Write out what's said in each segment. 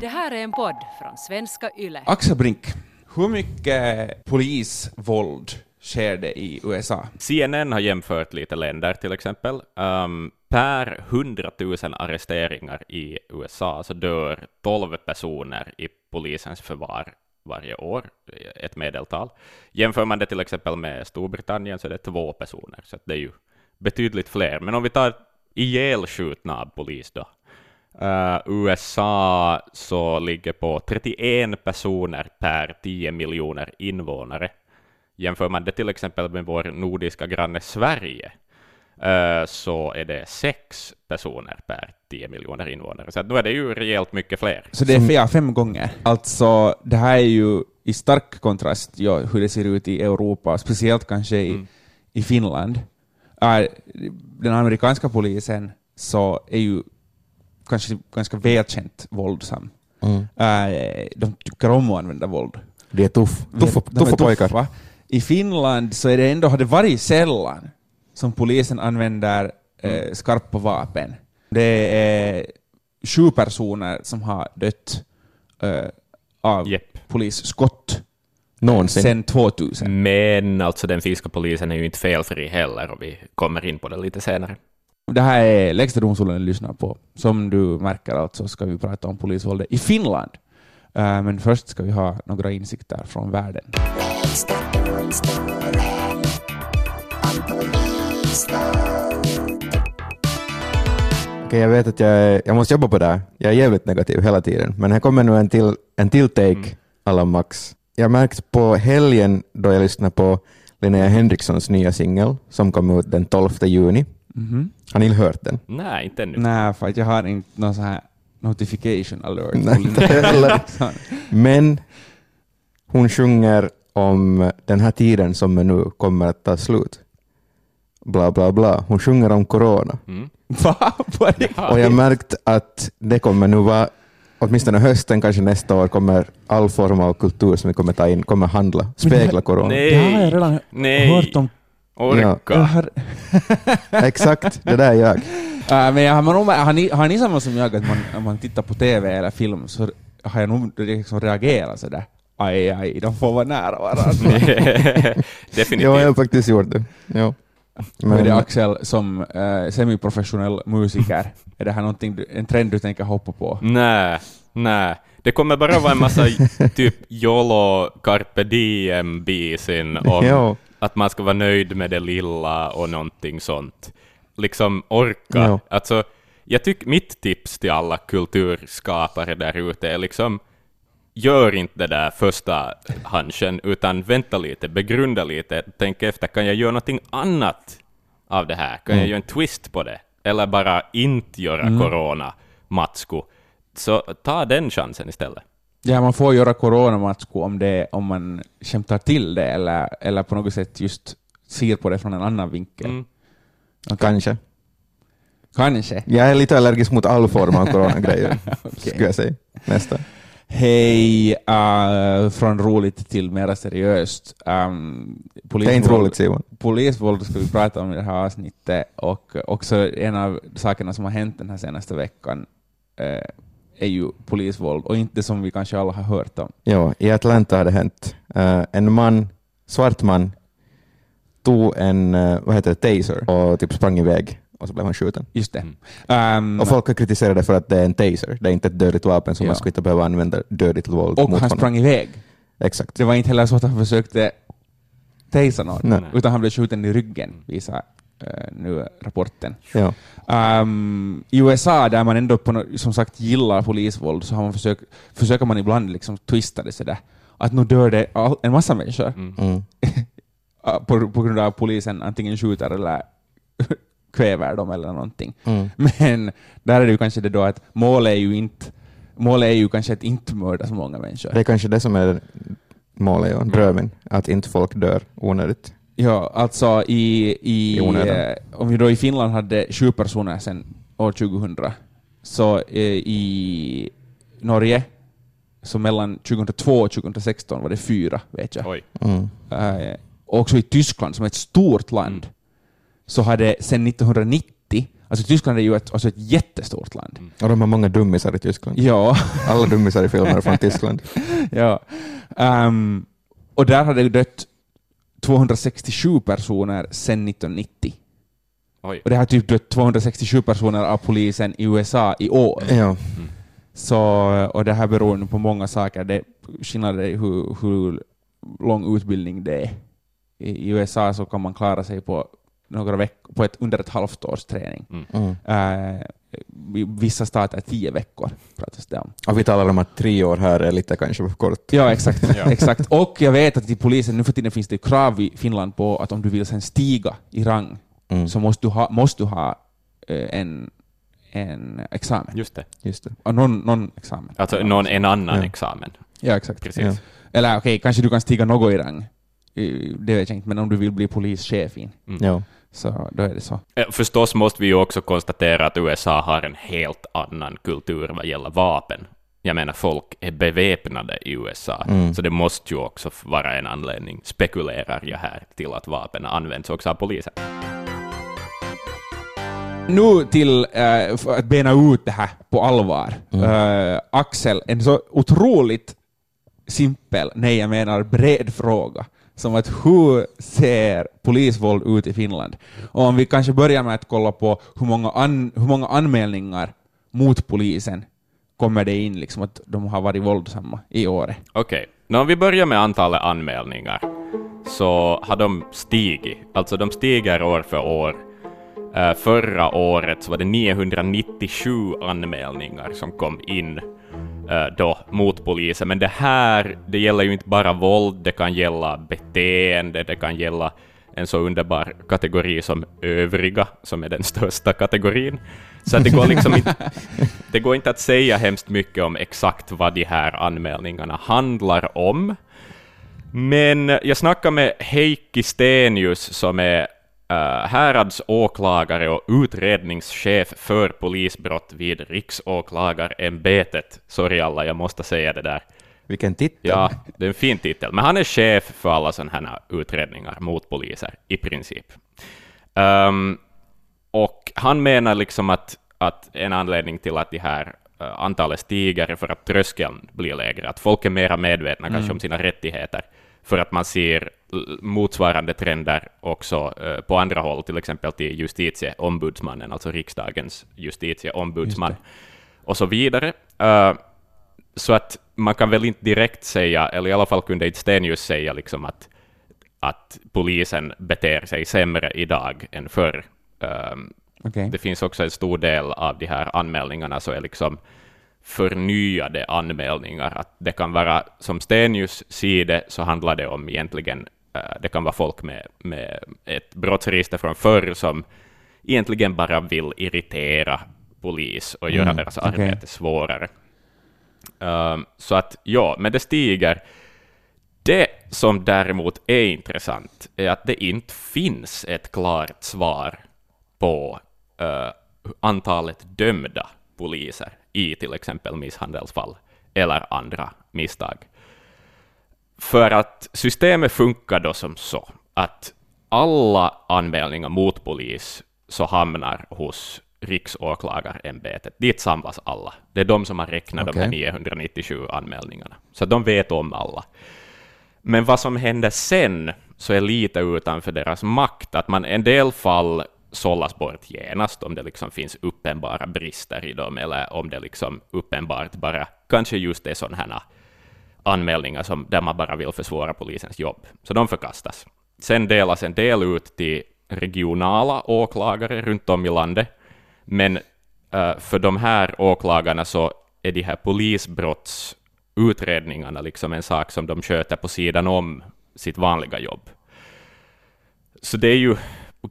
Det här är en podd från svenska YLE. Axel Brink, hur mycket polisvåld sker det i USA? CNN har jämfört lite länder till exempel. Um, per 100 000 arresteringar i USA så dör 12 personer i polisens förvar varje år, ett medeltal. Jämför man det till exempel med Storbritannien så är det två personer, så det är ju betydligt fler. Men om vi tar ihjälskjutna av polis då. Uh, USA så ligger på 31 personer per 10 miljoner invånare. Jämför man det till exempel med vår nordiska granne Sverige, uh, så är det sex personer per 10 miljoner invånare. Så nu är det ju rejält mycket fler. Så det är fem, fem gånger. Alltså, det här är ju i stark kontrast ja, hur det ser ut i Europa, speciellt kanske i, mm. i Finland. Uh, den amerikanska polisen så är ju kanske ganska välkänt våldsam. Mm. Uh, de tycker om att använda våld. De är tuff. tuffa, de, tuffa pojkar. Tuffa. I Finland så är det ändå, har det varit sällan som polisen använder mm. eh, skarpa vapen. Det är sju personer som har dött eh, av yep. polisskott Någonsin. sen 2000. Men alltså den finska polisen är ju inte felfri heller och vi kommer in på det lite senare. Det här är Lägsta domstolen lyssnar på. Som du märker alltså ska vi prata om polisvåldet i Finland. Uh, men först ska vi ha några insikter från världen. Okej, jag vet att jag, jag måste jobba på det här. Jag är jävligt negativ hela tiden. Men här kommer nu en till, en till take, mm. alla max. Jag märkte på helgen då jag lyssnade på Linnea Henrikssons nya singel som kom ut den 12 juni. Mm-hmm. Har ni hört den? Nej, inte ännu. Nej, för jag har inte någon sån här notification alert. Nej, inte heller. Men hon sjunger om den här tiden som nu kommer att ta slut. Bla, bla, bla. Hon sjunger om corona. Mm. Och jag märkt att det kommer nu vara, åtminstone hösten, kanske nästa år, kommer all form av kultur som vi kommer ta in, kommer handla, spegla corona. Nej. Det har jag redan Nej. hört om Orka. Ja. Har... Exakt, det där är jag. Uh, men jag har, man, har, ni, har ni samma som jag, att man, om man tittar på TV eller film så har jag nog liksom reagerat sådär. Aj, aj, de får vara nära varandra. Definitivt. Ja, jag har faktiskt gjort det. Ja. Men... Är det Axel, som uh, semiprofessionell musiker, är det här någonting, en trend du tänker hoppa på? Nej, nej. Det kommer bara vara en massa typ YOLO, carpe diem-bisin om att man ska vara nöjd med det lilla och någonting sånt. Liksom orka. Ja. Alltså, jag tycker mitt tips till alla kulturskapare där ute är liksom gör inte det där första hanschen, utan vänta lite, begrunda lite, tänk efter, kan jag göra någonting annat av det här? Kan mm. jag göra en twist på det? Eller bara inte göra mm. corona, matsko? Så ta den chansen istället. Ja, man får göra coronamatsko om, det, om man skämtar till det eller, eller på något sätt just ser på det från en annan vinkel. Mm. Okay. Kanske. Kanske. Jag är lite allergisk mot all form av coronagrejer, okay. skulle jag säga. Nästa. Hej, uh, från roligt till mer seriöst. Um, det är inte roligt Simon. Polisvåld ska vi prata om i det här avsnittet och också en av sakerna som har hänt den här senaste veckan uh, är ju polisvåld och inte som vi kanske alla har hört om. Ja, i Atlanta har det hänt. Uh, en man, svart man, tog en uh, vad heter det, taser och typ sprang iväg och så blev han skjuten. Just det. Um, och folk har kritiserat det för att det är en taser, det är inte ett dödligt vapen som ja. man skulle inte behöva använda dödligt våld och mot han sprang iväg. Exakt. Det var inte heller så att han försökte tasea någon, Nej. utan han blev skjuten i ryggen, visar nu rapporten. Ja. Um, I USA, där man ändå på, som sagt gillar polisvåld, så har man försökt, försöker man ibland liksom twista det sådär, att nu dör det all, en massa människor mm. mm. på, på grund av att polisen antingen skjuter eller kväver dem eller någonting. Mm. Men där är det ju kanske det då att målet är ju inte Målet är ju kanske att inte mörda så många människor. Det är kanske det som är målet, ja, drömmen, att inte folk dör onödigt. Ja, alltså i, i, eh, om vi då i Finland hade sju personer sedan år 2000, så eh, i Norge, så mellan 2002 och 2016 var det fyra, vet jag. Oj. Mm. Eh, också i Tyskland, som är ett stort land, mm. så hade sedan 1990 Alltså Tyskland är ju ett, alltså ett jättestort land. Och de har många dummisar i Tyskland. Ja. Alla dummisar i filmer från Tyskland. ja. Ehm, och där har det dött 267 personer sedan 1990. Oj. Och det har typ dött 267 personer av polisen i USA i år. Ja. Så, och det här beror på många saker. Det skillnader i hur, hur lång utbildning det är. I, I USA så kan man klara sig på några veckor, på ett, under ett halvt års träning. Mm. Eh, I vissa stater tio veckor pratas det om. Och vi talar om att tre år här är lite kanske för kort. Ja, exakt. Exakt. Och jag vet att i polisen, nu för tiden finns det krav i Finland på att om du vill sen stiga i rang Mm. så måste du ha, måste du ha eh, en, en examen. Just det. Just det. Och Någon, någon examen. Alltså någon, en annan Ja. examen. Ja, exakt. Precis. Ja. Eller okej, kanske du kan stiga något i rang. Eh, Det vet jag inte, men om du vill bli polischef in, Ja. Så då är det så. Eh, Förstås måste vi ju också konstatera att USA har en helt annan kultur vad gäller vapen. Jag menar, folk är beväpnade i USA, Mm. så det måste ju också vara en anledning, spekulerar jag här, till att vapen används också av polisen. Nu till eh, för att bena ut det här på allvar. Eh, Axel, en så otroligt simpel, nej jag menar bred fråga, som att hur ser polisvåld ut i Finland? Och om vi kanske börjar med att kolla på hur många, an, hur många anmälningar mot polisen kommer det in, liksom att de har varit våldsamma i året. Okej, Nå, om vi börjar med antalet anmälningar, så har de stigit. Alltså de stiger år för år. Uh, förra året så var det 997 anmälningar som kom in då mot polisen. Men det här, det gäller ju inte bara våld, det kan gälla beteende, det kan gälla en så underbar kategori som övriga, som är den största kategorin. Så det går liksom inte, det går inte att säga hemskt mycket om exakt vad de här anmälningarna handlar om. Men jag snackade med Heikki Stenius som är uh, häradsåklagare och utredningschef för polisbrott vid Riksåklagarämbetet. Sorry alla, jag måste säga det där. Vilken titel. Ja, det är en fin titel. Men han är chef för alla sådana här utredningar mot poliser, i princip. Ehm, och han menar liksom att, att en anledning till att de här eh, antalet stiger är för att tröskeln blir lägre, att folk är mera medvetna kanske om sina rättigheter, för att man ser motsvarande trender också eh, på andra håll, till exempel till justitieombudsmannen, alltså riksdagens justitieombudsman, och så vidare. Eh, så att man kan väl inte direkt säga, eller i alla fall kunde inte Stenius säga liksom att, att polisen beter sig sämre idag än förr. Um, Okej. det finns också en stor del av de här anmälningarna så är liksom förnyade anmälningar. Att det kan vara, som Stenius ser det, så handlar det om egentligen, det kan vara folk med, med ett brottsregister från förr som egentligen bara vill irritera polis och göra deras okej. arbete svårare. Um, så att ja, men det stiger. Det som däremot är intressant är att det inte finns ett klart svar på eh, antalet dömda poliser i till exempel misshandelsfall eller andra misstag. För att systemet funkar då som så att alla anmälningar mot polis så hamnar hos Riksåklagarämbetet. Dit samlas alla. Det är de som har räknat de här Okej. 997 anmälningarna. Så de vet om alla. Men vad som händer sen så är lite utanför deras makt. Att man en del fall sållas bort genast om det liksom finns uppenbara brister i dem, eller om det liksom uppenbart bara kanske just är sådana här anmälningar som, där man bara vill försvåra polisens jobb. Så de förkastas. Sen delas en del ut till regionala åklagare runt om i landet, men uh, för de här åklagarna så är de här polisbrottsutredningarna liksom en sak som de sköter på sidan om sitt vanliga jobb. Så det är ju,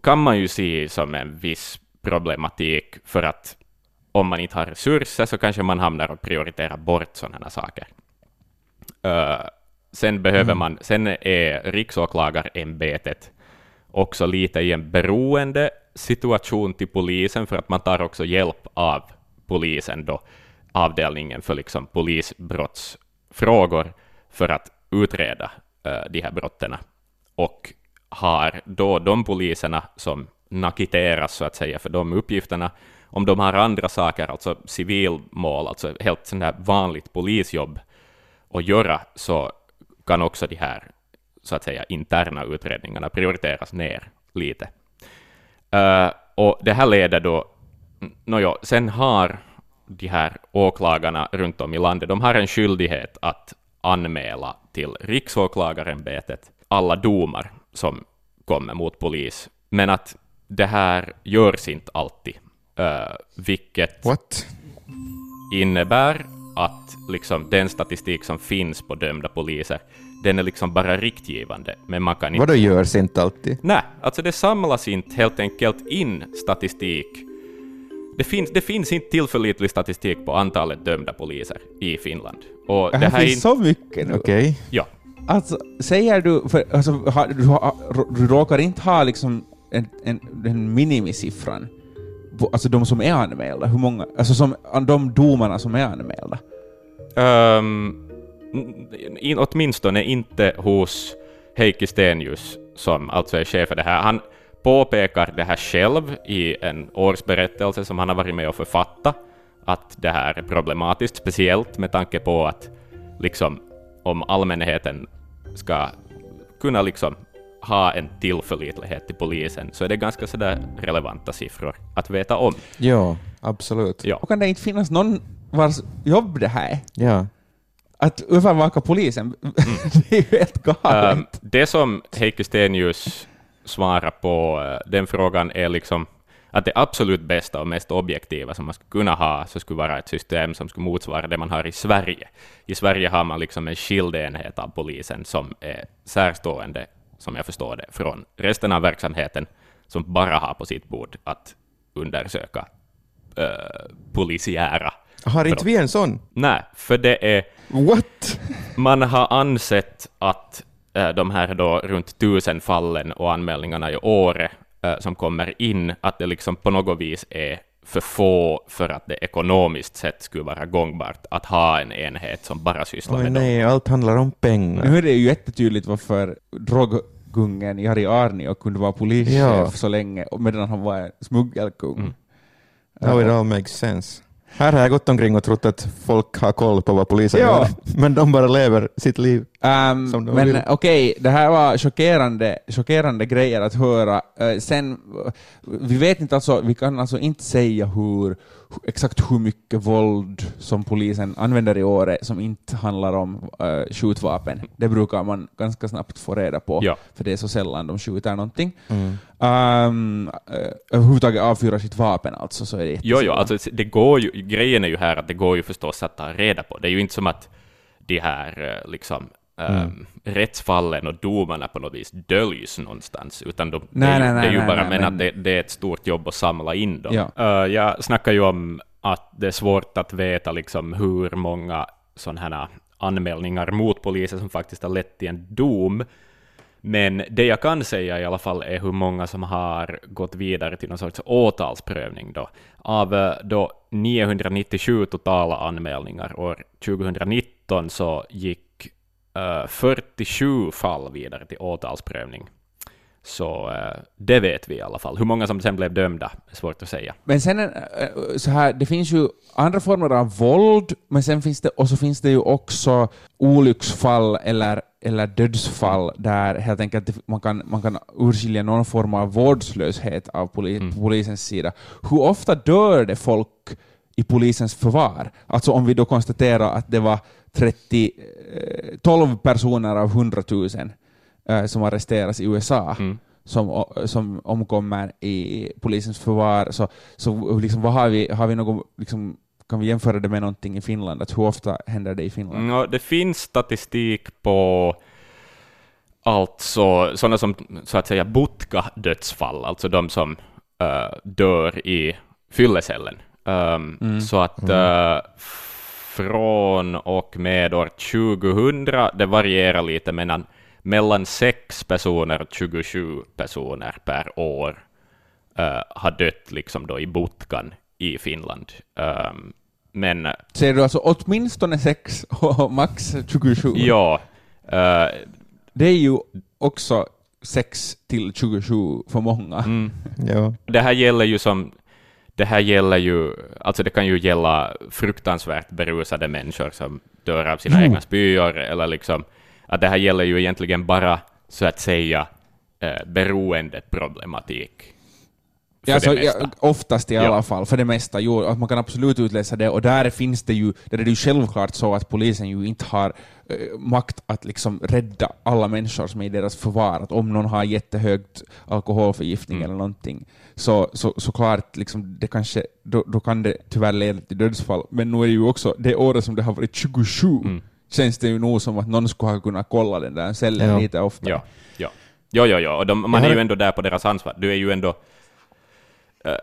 kan man ju se som en viss problematik, för att om man inte har resurser så kanske man hamnar och prioriterar bort sådana saker. Sen behöver man, sen är riksåklagarämbetet också lite i en beroende situation till polisen, för att man tar också hjälp av polisen då, avdelningen för liksom polisbrottsfrågor, för att utreda de här brotten. Och har då de poliserna som nakiteras så att säga för de uppgifterna. Om de har andra saker, alltså civilmål, alltså helt sånt här vanligt polisjobb att göra, så kan också de här så att säga interna utredningarna prioriteras ner lite. Uh, och det här leder då, nåjo, sen har de här åklagarna runt om i landet, de har en skyldighet att anmäla till riksåklagarämbetet alla domar som kommer mot polis, men att det här görs inte alltid, uh, vilket What? innebär att liksom den statistik som finns på dömda poliser, den är liksom bara riktgivande, men man kan inte... Vadå görs inte alltid? Nej, alltså det samlas inte helt enkelt in statistik. Det finns, det finns inte tillförlitlig statistik på antalet dömda poliser i Finland. Och Det det här här är finns inte... så mycket nu. Okej. Ja. Alltså, säger du, för, alltså, har, du, har, du råkar inte ha liksom en, en, den minimisiffran, på, alltså de som är anmälda, hur många, alltså som, de domarna som är anmälda? Ehm, um, in, åtminstone inte hos Heikki Stenius, som alltså är chef för det här. Han påpekar det här själv i en årsberättelse som han har varit med och författat, att det här är problematiskt, speciellt med tanke på att liksom, om allmänheten ska kunna liksom ha en tillförlitlighet till polisen, så är det ganska sådär relevanta siffror att veta om. Ja, absolut. Ja. Och kan det inte finnas någon vars jobb det här är? Ja. Att övervaka polisen? det är ju helt galet. Um, det som Heikki Stenius svarar på uh, den frågan är liksom att det absolut bästa och mest objektiva som man skulle kunna ha så skulle vara ett system som skulle motsvara det man har i Sverige. I Sverige har man liksom en skild enhet av polisen som är särstående, som jag förstår det, från resten av verksamheten som bara har på sitt bord att undersöka uh, polisiära Har inte vi en sån? Nej, för det är What? man har ansett att eh, de här då runt tusen fallen och anmälningarna i året eh, som kommer in, att det liksom på något vis är för få för att det ekonomiskt sett skulle vara gångbart att ha en enhet som bara sysslar Oj med dem. nej, allt handlar om pengar. Nu är det ju jättetydligt varför droggungen Jari Arnio kunde vara polischef Ja. så länge medan han var en smuggelkung. Mm. Now it all makes sense. Här har jag gått omkring och trott att folk har koll på vad polisen Ja. gör, men de bara lever sitt liv. De men vill. okej, det här var chockerande, chockerande grejer att höra. Eh, sen, vi vet inte alltså, vi kan alltså inte säga hur, exakt hur mycket våld som polisen använder i året som inte handlar om uh, skjutvapen. Det brukar man ganska snabbt få reda på, Ja. för det är så sällan de skjuter någonting. Mm. Um, överhuvudtaget avfyrar sitt vapen alltså, så är det Jo, jo, alltså det går ju, grejen är ju här att det går ju förstås att ta reda på. Det är ju inte som att de här liksom Mm. eh, rättsfallen och domarna på något vis döljs någonstans, utan de, Nej, det, nej, nej, det är ju bara men men- att det, det är ett stort jobb att samla in dem. Ja. Eh, jag snackar ju om att det är svårt att veta liksom hur många sådana här anmälningar mot polisen som faktiskt har lett till en dom, men det jag kan säga i alla fall är hur många som har gått vidare till någon sorts åtalsprövning. Då. Av eh, då 997 totala anmälningar år 2019 så gick 47 fall vidare till åtalsprövning. Så eh, det vet vi i alla fall. Hur många som sen blev dömda är svårt att säga. Men sen eh, så här, det finns ju andra former av våld, men sen finns det, och så finns det ju också olycksfall eller, eller dödsfall där helt enkelt man kan, man kan urskilja någon form av vårdslöshet av poli, Mm. polisens sida. Hur ofta dör det folk i polisens förvar? Alltså om vi då konstaterar att det var 30, eh, 12 personer av 100 000 eh, som arresteras i USA Mm. som, som omkommer i polisens förvar. Så, så liksom, vad har vi, har vi något, liksom, kan vi jämföra det med någonting i Finland? Att hur ofta händer det i Finland? Ja, det finns statistik på alltså sådana som så att säga butka-dödsfall, alltså de som eh, dör i fyllecellen. Um, Mm. Så att eh, från och med år 2000, det varierar lite mellan, mellan 6 personer och 27 personer per år eh, har dött liksom då i butkan i Finland. Um, men Säger du alltså åtminstone sex och max 27? ja, eh, Det är ju också 6 till 27 för många. Mm. Ja. Det här gäller ju som det här gäller ju, alltså det kan ju gälla fruktansvärt berusade människor som dör av sina Jo. egna spyor, eller liksom, att det här gäller ju egentligen bara, så att säga, eh, beroendeproblematik. Ja, alltså, ja, oftast i Ja. alla fall, för det mesta. Jo, att man kan absolut utläsa det, och där finns det ju, där är det ju självklart så att polisen ju inte har makt att liksom rädda alla människor som är i deras förvar. Att om någon har jättehögt alkoholförgiftning Mm. eller någonting, så, så, så klart, liksom, det kanske, då, då kan det tyvärr leda till dödsfall. Men nu är det ju också det året som det har varit 27, Mm. känns det ju nog som att någon skulle ha kunnat kolla den där cellen Ja. lite oftare. Ja, ja. Jo, jo, jo. Och de, man är ju ändå där på deras ansvar. Du är ju ändå... eh,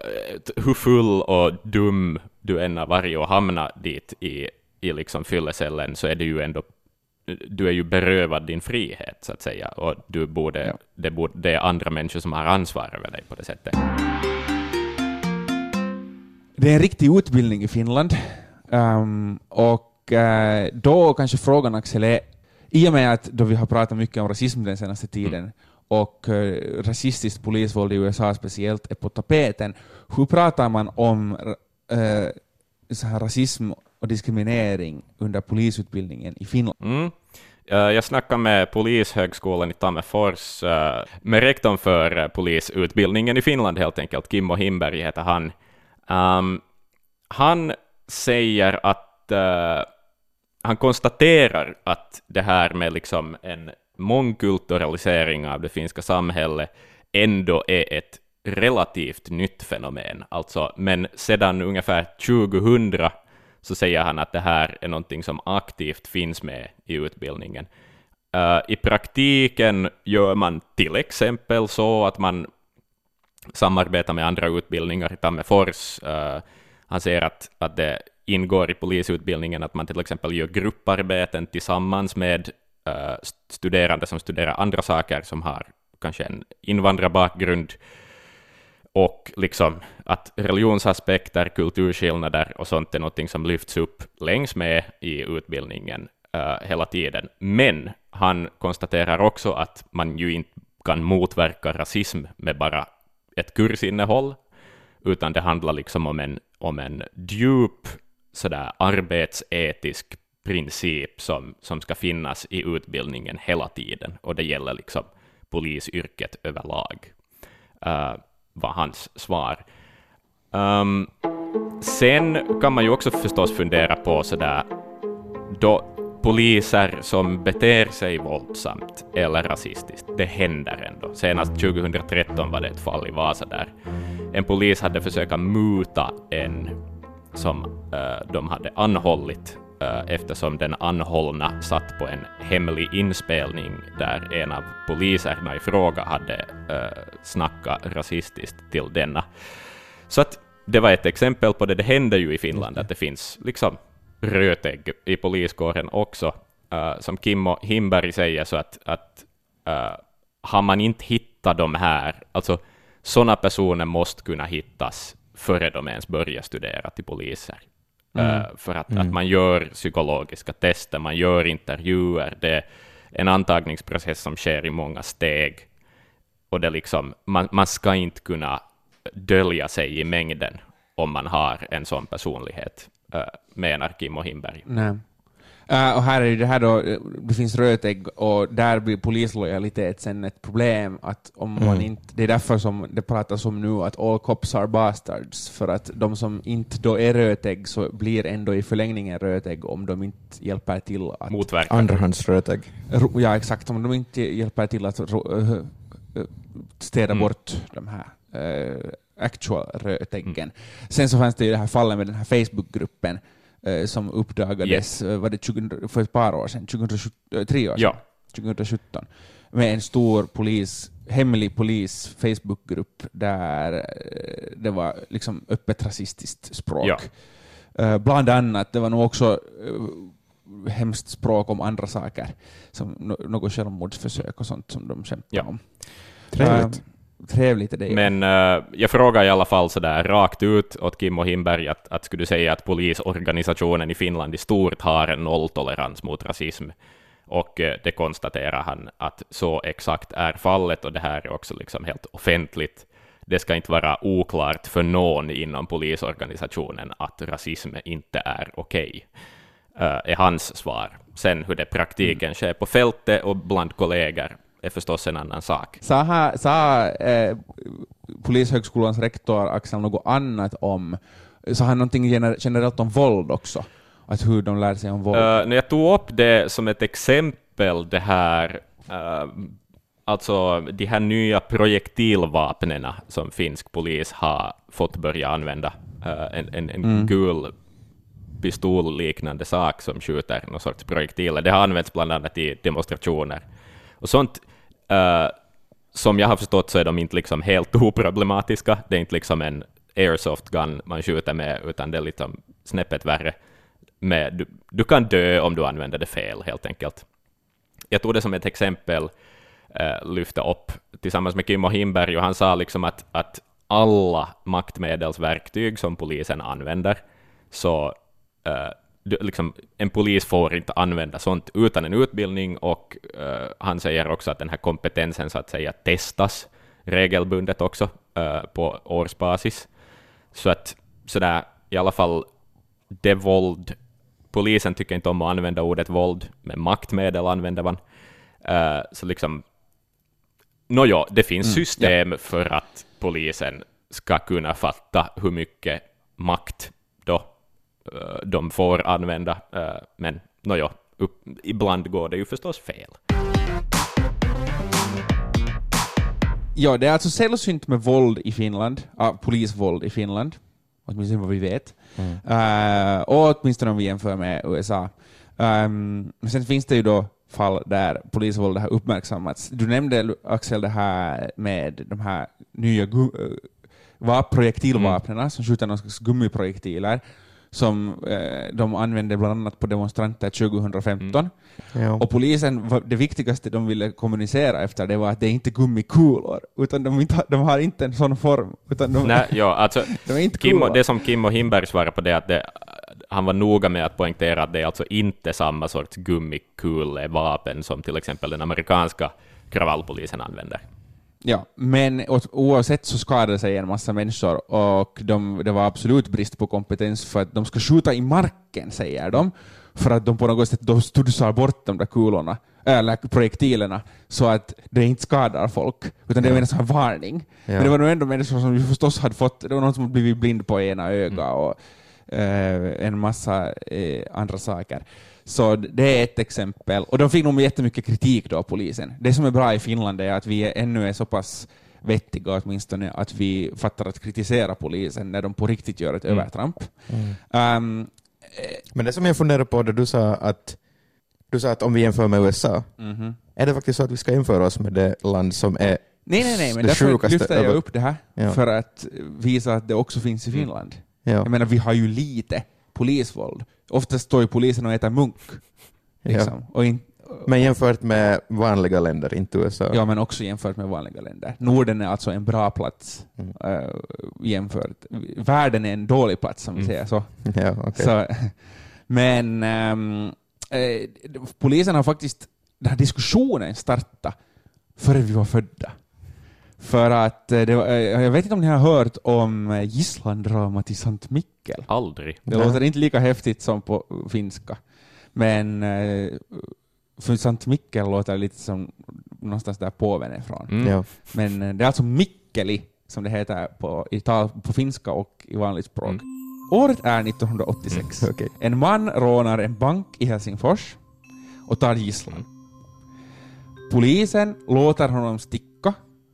t- hur full och dum du än har varit och hamnat dit i, i liksom fyllecellen, så är det ju ändå... Du är ju berövad din frihet, så att säga. Och du borde, Ja. det, borde, det är andra människor som har ansvar över dig på det sättet. Det är en riktig utbildning i Finland. Ehm, och eh, då kanske frågan Axel är, i och med att då vi har pratat mycket om rasism den senaste tiden och eh, rasistiskt polisvåld i USA speciellt är på tapeten, hur pratar man om eh, så här rasism och diskriminering under polisutbildningen i Finland? Mm. Eh, jag snackade med Polishögskolan i Tammerfors, eh, med rektorn för eh, polisutbildningen i Finland helt enkelt, Kimmo Himberg heter han. Um, han säger att uh, han konstaterar att det här med liksom en mångkulturalisering av det finska samhället ändå är ett relativt nytt fenomen. Alltså, men sedan ungefär 2000 så säger han att det här är någonting som aktivt finns med i utbildningen. Uh, I praktiken gör man till exempel så att man samarbetar med andra utbildningar i Tammerfors. Uh, han säger att, att det ingår i polisutbildningen att man till exempel gör grupparbeten tillsammans med uh, studerande som studerar andra saker, som har kanske en invandrarbakgrund, och liksom att religionsaspekter, kulturskillnader och sånt är något som lyfts upp längs med i utbildningen uh, hela tiden. Men han konstaterar också att man ju inte kan motverka rasism med bara ett kursinnehåll, utan det handlar liksom om en, om en djup sådär arbetsetisk princip som, som ska finnas i utbildningen hela tiden, och det gäller liksom polisyrket överlag, uh, var hans svar. Um, sen kan man ju också förstås fundera på sådär, då poliser som beter sig våldsamt eller rasistiskt, det händer ändå. Senast 2013 var det ett fall i Vasa där en polis hade försökt muta en som uh, de hade anhållit Eh, eftersom den anhållna satt på en hemlig inspelning där en av poliserna i fråga hade uh, snackat rasistiskt till denna. Så att det var ett exempel på det. Det händer ju i Finland att det finns liksom rötägg i poliskåren också. Uh, som Kimmo Himberg säger, så att, att uh, har man inte hittat de här, alltså sådana personer måste kunna hittas före de ens börjar studera till poliser. Mm. Uh, för att, att man gör psykologiska tester, man gör intervjuer, det är en antagningsprocess som sker i många steg. Och det liksom, man, man ska inte kunna dölja sig i mängden om man har en sån personlighet, uh, menar Kimmo Himberg. Nej. Uh, och här är ju det här då, eh, det finns rötägg och där blir polislojalitet sen ett problem. Att om man Mm. inte, det är därför som det pratas om nu att all cops are bastards. För att de som inte då är rötägg så blir ändå i förlängningen rötägg om de inte hjälper till att... Motverka. Andrahandsrötägg. Ja, exakt. Om de inte hjälper till att eh, eh, städa Mm. bort de här eh, actual rötäggen. Sen så fanns det ju det här fallet med den här Facebookgruppen som uppdagades eh, var det 20, för ett par år sedan, 2017, eh, tre år sedan, Ja. 2017, med en stor polis, hemlig polis Facebookgrupp där eh, det var liksom öppet rasistiskt språk. Ja. Eh, bland annat, det var nog också eh, hemskt språk om andra saker, som något självmordsförsök och sånt som de skämtade Ja. om. Trevligt. Eh, trevligt är det. Men eh, jag frågar i alla fall sådär rakt ut åt Kimmo Himberg att, att skulle du säga att polisorganisationen i Finland i stort har en nolltolerans mot rasism? Och eh, det konstaterar han att så exakt är fallet, och det här är också liksom helt offentligt. Det ska inte vara oklart för någon inom polisorganisationen att rasism inte är okej, okay, är hans svar. Sen hur det praktiken sker på fältet och bland kollegor är förstås en annan sak. Sa, här, sa eh, Polishögskolans rektor Axel något annat om, sa han någonting generellt om våld också? Att hur de lär sig om våld? Uh, när jag tog upp det som ett exempel, det här uh, alltså de här nya projektilvapnen som finsk polis har fått börja använda, uh, en, en, en mm. gul pistolliknande sak som skjuter någon sorts projektiler. Det har använts bland annat i demonstrationer. Och sånt, uh, som jag har förstått så är de inte liksom helt oproblematiska. Det är inte liksom en airsoft gun man skjuter med, utan det är liksom snäppet värre. Med, du, du kan dö om du använder det fel, helt enkelt. Jag tog det som ett exempel, eh, uh, lyfta upp tillsammans med Kimmo Himberg, och han sa liksom att, att alla maktmedelsverktyg som polisen använder, så uh, liksom, en polis får inte använda sånt utan en utbildning, och uh, han säger också att den här kompetensen så att säga testas regelbundet också uh, på årsbasis. Så att sådär, i alla fall det våld, polisen tycker inte om att använda ordet våld, men maktmedel använder man. Uh, så liksom, nåja, det finns mm, system ja. för att polisen ska kunna fatta hur mycket makt de får använda, eh, men nåja, upp, ibland går det ju förstås fel. Ja, det är alltså sällsynt med våld i Finland, äh, polisvåld i Finland, åtminstone vad vi vet, mm. uh, och åtminstone om vi jämför med USA. Um, men sen finns det ju då fall där polisvåld har uppmärksammats. Du nämnde, Axel, det här med de här nya uh, projektilvapnen mm. som skjuter någon slags gummiprojektiler som eh, de använde bland annat på demonstranter 2015. Mm. Och polisen, det viktigaste de ville kommunicera efter det var att det är inte gummikulor, utan de, inte, de har inte en sån form. Utan de, Nej, ja, alltså, de är inte Kim, det som Kimmo Himberg svarade på det, att det, han var noga med att poängtera att det är alltså inte samma sorts gummikulevapen som till exempel den amerikanska kravallpolisen använder. Ja, men oavsett så skadade sig en massa människor och de, det var absolut brist på kompetens för att de ska skjuta i marken, säger de, för att de på något sätt då studsar bort de där kulorna, eller projektilerna, så att det inte skadar folk, utan det är en sån här varning. Ja. Men det var nog ändå människor som förstås hade fått, det var någon som blivit blind på ena ögat mm. och eh, en massa eh, andra saker. Så det är ett exempel. Och de fick nog jättemycket kritik då, polisen. Det som är bra i Finland är att vi ännu är så pass vettiga åtminstone att vi fattar att kritisera polisen när de på riktigt gör ett mm. övertramp. Mm. Um, Men det som jag funderar på, det du sa att du sa att om vi jämför med USA, mm -hmm. är det faktiskt så att vi ska jämföra oss med det land som är Nej, nej, nej, men därför lyfter jag upp det här, ja. för att visa att det också finns i mm. Finland. Ja. Jag menar, vi har ju lite polisvåld. Oftast står ju polisen och äter munk. Liksom. Ja. Och in, men jämfört med vanliga länder, inte USA? Ja, men också jämfört med vanliga länder. Norden är alltså en bra plats mm. äh, jämfört. Världen är en dålig plats, om vi mm. säger så. Ja, okay. så men ähm, äh, polisen har faktiskt, den här diskussionen startat före vi var födda. För att, det var, jag vet inte om ni har hört om gisslandramat i Sankt Mikkel? Aldrig. Det låter inte lika häftigt som på finska. Men för Sankt Mikkel låter lite som någonstans där påven är ifrån. Mm. Ja. Men det är alltså Mikkeli, som det heter på, i tal, på finska och i vanligt språk. Mm. Året är 1986. Mm. Okay. En man rånar en bank i Helsingfors och tar gisslan. Polisen låter honom sticka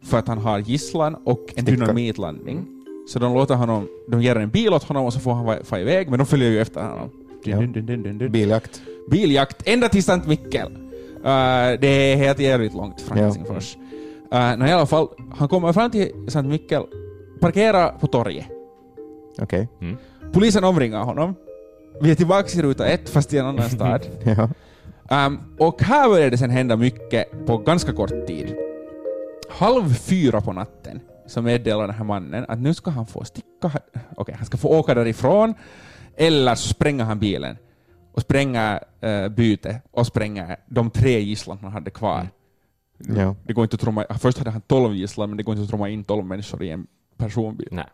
för att han har gisslan och en dynamitlandning. Så de låter honom, de ger en bil åt honom och så får han fara iväg, men de följer ju efter honom. Ja. Dun, dun, dun, Biljakt. Biljakt, ända till Sankt Mikkel. Uh, det är helt jävligt långt från ja. Helsingfors. Uh, no, I alla fall, han kommer fram till Sankt Mikkel, parkerar på torget. Okej. Okay. Mm. Polisen omringar honom. Vi är tillbaka i ruta ett, fast i en annan stad. ja. Um, och här började det sen hända mycket på ganska kort tid halv fyra på natten så meddelar den här mannen att nu ska han få sticka, okej, okay, han ska få åka därifrån, eller så spränger han bilen. och spränger uh, byte och spränger de tre gisslan han hade kvar. Ja. Det går inte att tromma, först hade han tolv gisslan, men det går inte att tromma in tolv människor i en personbil. Nej.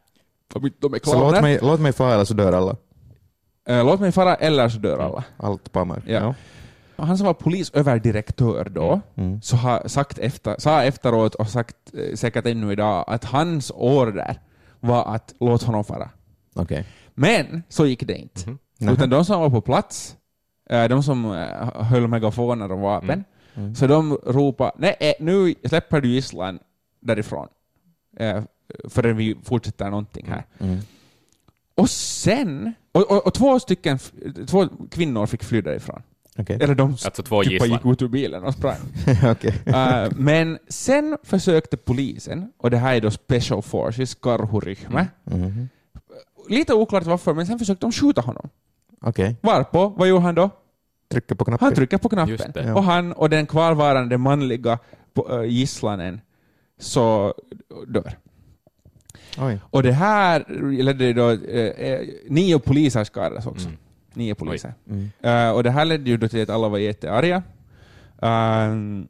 De, de är Så låt mig, låt mig fara eller så dör alla. Eh, låt mig fara eller så dör alla. Allt på Amar. Ja. Han som var polisöverdirektör då, Mm. så har sagt efter, sa efteråt och sagt eh, säkert ännu idag att hans order var att låt honom fara. Okej. Men så gick det inte. Nähä. Utan de som var på plats, eh, de som eh, höll megafoner och vapen, Mm. så de ropade nej, eh, nu släpper du gisslan därifrån. Förrän vi fortsätter någonting här. Mm. Och sen, och, och, och två stycken, två kvinnor fick fly därifrån. Okej. Eller de Alltså två typ gick ut ur bilen och sprang. Okej. Eh, men sen försökte polisen, och det här är då Special Forces, Karhuryhmä, Mhm. lite oklart varför, men sen försökte de skjuta honom. Okej. Varpå, vad gjorde han då? Trycker på knappen. Han trycker på knappen. Det. Och han och den kvarvarande manliga äh, gisslanen så dör. Oj. Och det här ledde då, eh, eh, nio poliser skadades också. Mm. Nio poliser. Mm. Eh, och det här ledde ju då till att alla var jättearga. Um,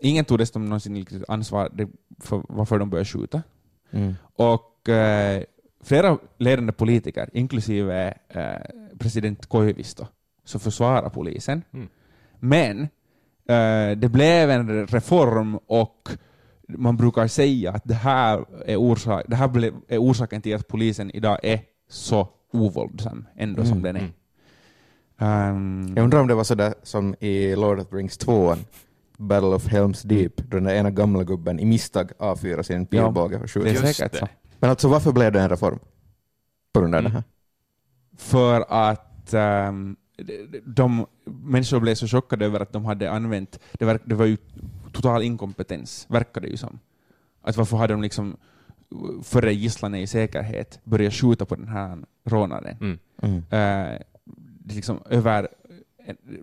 ingen tog dessutom någonsin riktigt ansvar för varför de började skjuta. Mm. Och eh, flera ledande politiker, inklusive president Koivisto, så försvarar polisen. Mm. Men det blev en reform och man brukar säga att det här är, orsak, det här blev, är orsaken till att polisen idag är så ovåldsam ändå som Mm, den är. mm. Ehm, Jag undrar om det var sådär som i Lord of the Rings 2, Battle of Helm's Deep, då den där ena gamla gubben i misstag avfyrar sin pilbåge och det skjuter. är Just säkert det. så. Men alltså varför blev det en reform? På grund av Mm. det här? För att ehm, de, de människor blev så chockade över att de hade använt, det, verk, det var ju total inkompetens, verkade det ju som. Att varför hade de liksom, före gisslan är i säkerhet, börjat skjuta på den här rånaren? Mm. Mm. Det är liksom över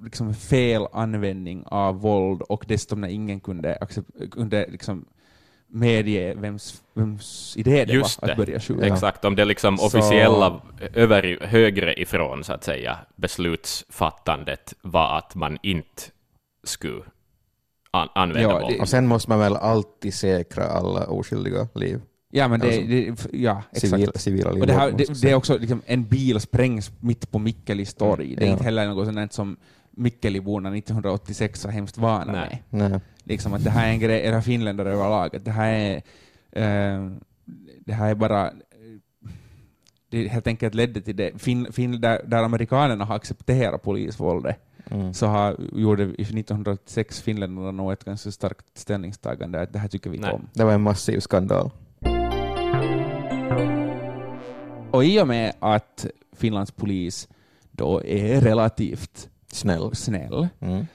liksom fel användning av våld och dessutom när ingen kunde, kunde liksom medge vems, vems idé det Just var det. att börja skjuta. Exakt, om det liksom Så- officiella över, högre ifrån så att säga beslutsfattandet var att man inte skulle an, använda Ja, våld. det- Och sen måste man väl alltid säkra alla oskyldiga liv? Ja, men det, Alltså, det ja, exakt. Civil, civila liv. Och det, här, det, det är också liksom, en bil sprängs mitt på Mikkelis torg. Det är Ja. inte heller något sånt som Mikkeliborna 1986 var hemskt vana Nej. med. Nej. Liksom att det här är en grej, era finländare överlag, att det här är, eh, det här är bara det helt enkelt ledde till det. Fin, fin, där, där amerikanerna har accepterat polisvåldet Mm. så har, gjorde i 1986 finländarna nog ett ganska starkt ställningstagande att det här tycker vi inte om. Det var en massiv skandal. Och i och med att Finlands polis då är relativt Snäll. snäll, Mm.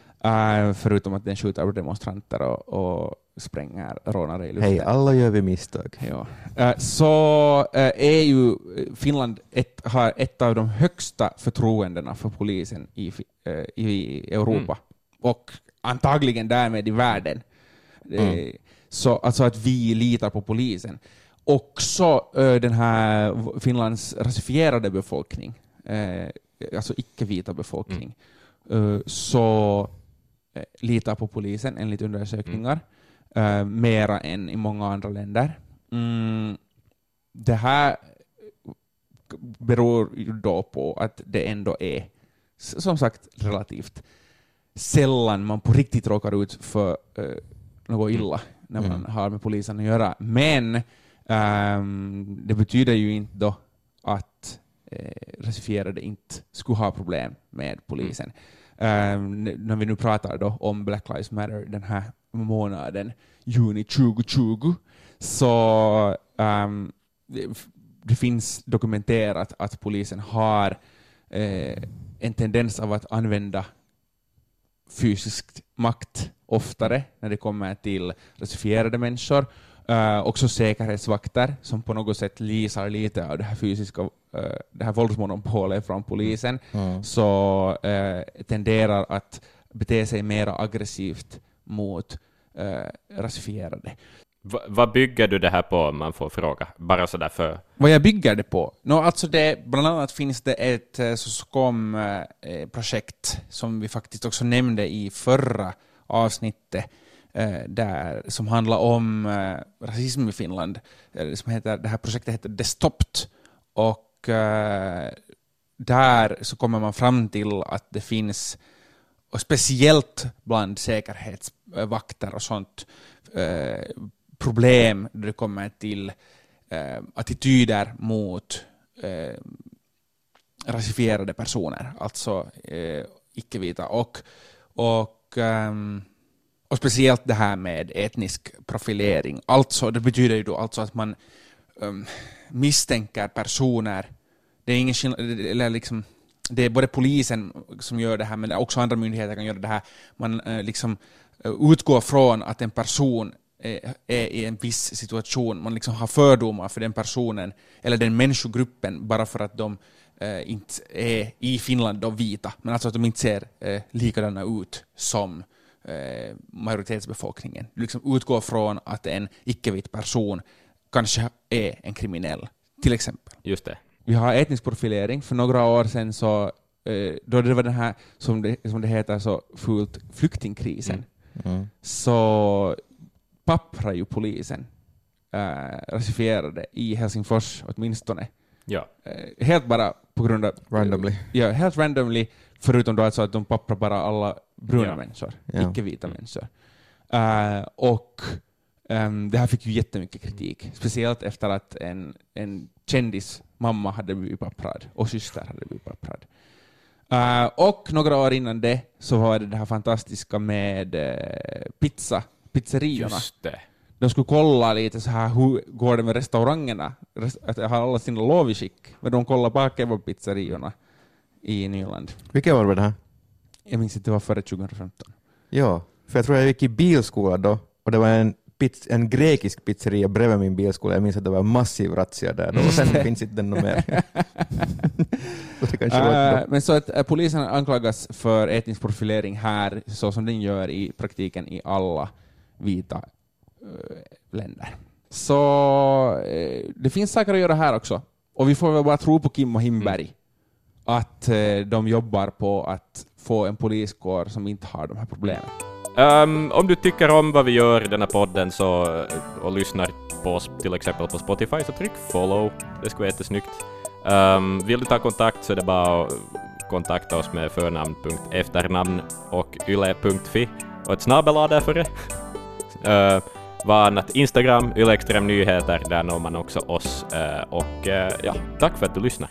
äh, förutom att den skjuter demonstranter och, och spränger rånare i luften. Hej, alla gör vi misstag. Ja. Äh, så äh, är ju Finland ett, har ett av de högsta förtroendena för polisen i, i Europa. Och antagligen därmed i världen. Mm. Eh, Så alltså att vi litar på polisen. Också äh, den här Finlands rasifierade befolkning, äh, alltså icke-vita befolkning, äh, så äh, litar på polisen enligt undersökningar uh, mera än i många andra länder. Mm, det här beror ju då på att det ändå är, som sagt, relativt sällan man på riktigt råkar ut för något illa när man Mm. har med polisen att göra. Men ehm, det betyder ju inte då att eh, rasifierade inte skulle ha problem med polisen. N- när vi nu pratar då om Black Lives Matter den här månaden, juni 2020, så ehm, det, det finns dokumenterat att polisen har eh, en tendens av att använda fysisk makt oftare när det kommer till rasifierade människor. Uh, också säkerhetsvakter som på något sätt lisar lite av det här fysiska eh, det här våldsmonopolet från polisen Mm. så eh, tenderar att bete sig mer aggressivt mot eh, rasifierade. Va, vad bygger du det här på om man får fråga? Bara sådär för... Vad jag bygger det på? No, alltså det, bland annat finns det ett SOSCOM-projekt som vi faktiskt också nämnde i förra avsnittet Eh, där, som handlar om eh, rasism i Finland. Eh, som heter, det här projektet heter Destopt. Och eh, där så kommer man fram till att det finns, och speciellt bland säkerhetsvakter och sånt, eh, problem när det kommer till eh, attityder mot eh, rasifierade personer, alltså eh, icke-vita. Och, och, um, och speciellt det här med etnisk profilering. Alltså, det betyder ju då alltså att man um, misstänker personer, det är ingen eller liksom, det är både polisen som gör det här, men också andra myndigheter kan göra det här. Man uh, liksom uh, utgår från att en person är, är i en viss situation, man liksom har fördomar för den personen eller den människogruppen bara för att de eh, inte är i Finland då vita, men alltså att de inte ser eh, likadana ut som eh, majoritetsbefolkningen. Du liksom utgår från att en icke-vit person kanske är en kriminell, till exempel. Just det. Vi har etnisk profilering. För några år sedan så eh, då det var den här, som det, som det heter så fult, flyktingkrisen, Mm. så papprar ju polisen äh, rasifierade i Helsingfors åtminstone. Ja. Äh, helt bara på grund av... Randomly. Ja, helt randomly, förutom då alltså att de papprar bara alla bruna Ja. människor, Ja. icke-vita människor. Äh, och ehm, det här fick ju jättemycket kritik, speciellt efter att en, en kändis mamma hade blivit papprad och syster hade blivit papprad. Äh, och några år innan det så var det det här fantastiska med eh, pizza, pizzeriorna. Just det. De skulle kolla lite så här hur går det med restaurangerna, Rest- att har alla sina lov i skick. Men de kollar bara kebabpizzeriorna i Nyland. Vilket år var det här? Jag minns inte, det var före 2015. Ja, för jag tror jag gick i bilskola då och det var en, piz, en grekisk pizzeria bredvid min bilskola. Jag minns att det var en massiv razzia där då och sen finns inte den mer. ett men så att äh, polisen anklagas för etnisk profilering här, så som den gör i praktiken i alla vita äh, länder. Så det finns saker att göra här också. Och vi får väl bara tro på Kim och Himberg. Att äh, de jobbar på att få en poliskår som inte har de här problemen. Um, om du tycker om vad vi gör i den här podden så, eh, och lyssnar på oss till exempel på Spotify så tryck follow. Det skulle vara jättesnyggt. Um, vill du ta kontakt så är det bara att eh, kontakta oss med förnamn.efternamn och yle.fi och ett snabel där före. Uh, vad annat? Instagram, Yle Extrem Nyheter, där når man också oss. Uh, och uh, ja, tack för att du lyssnar.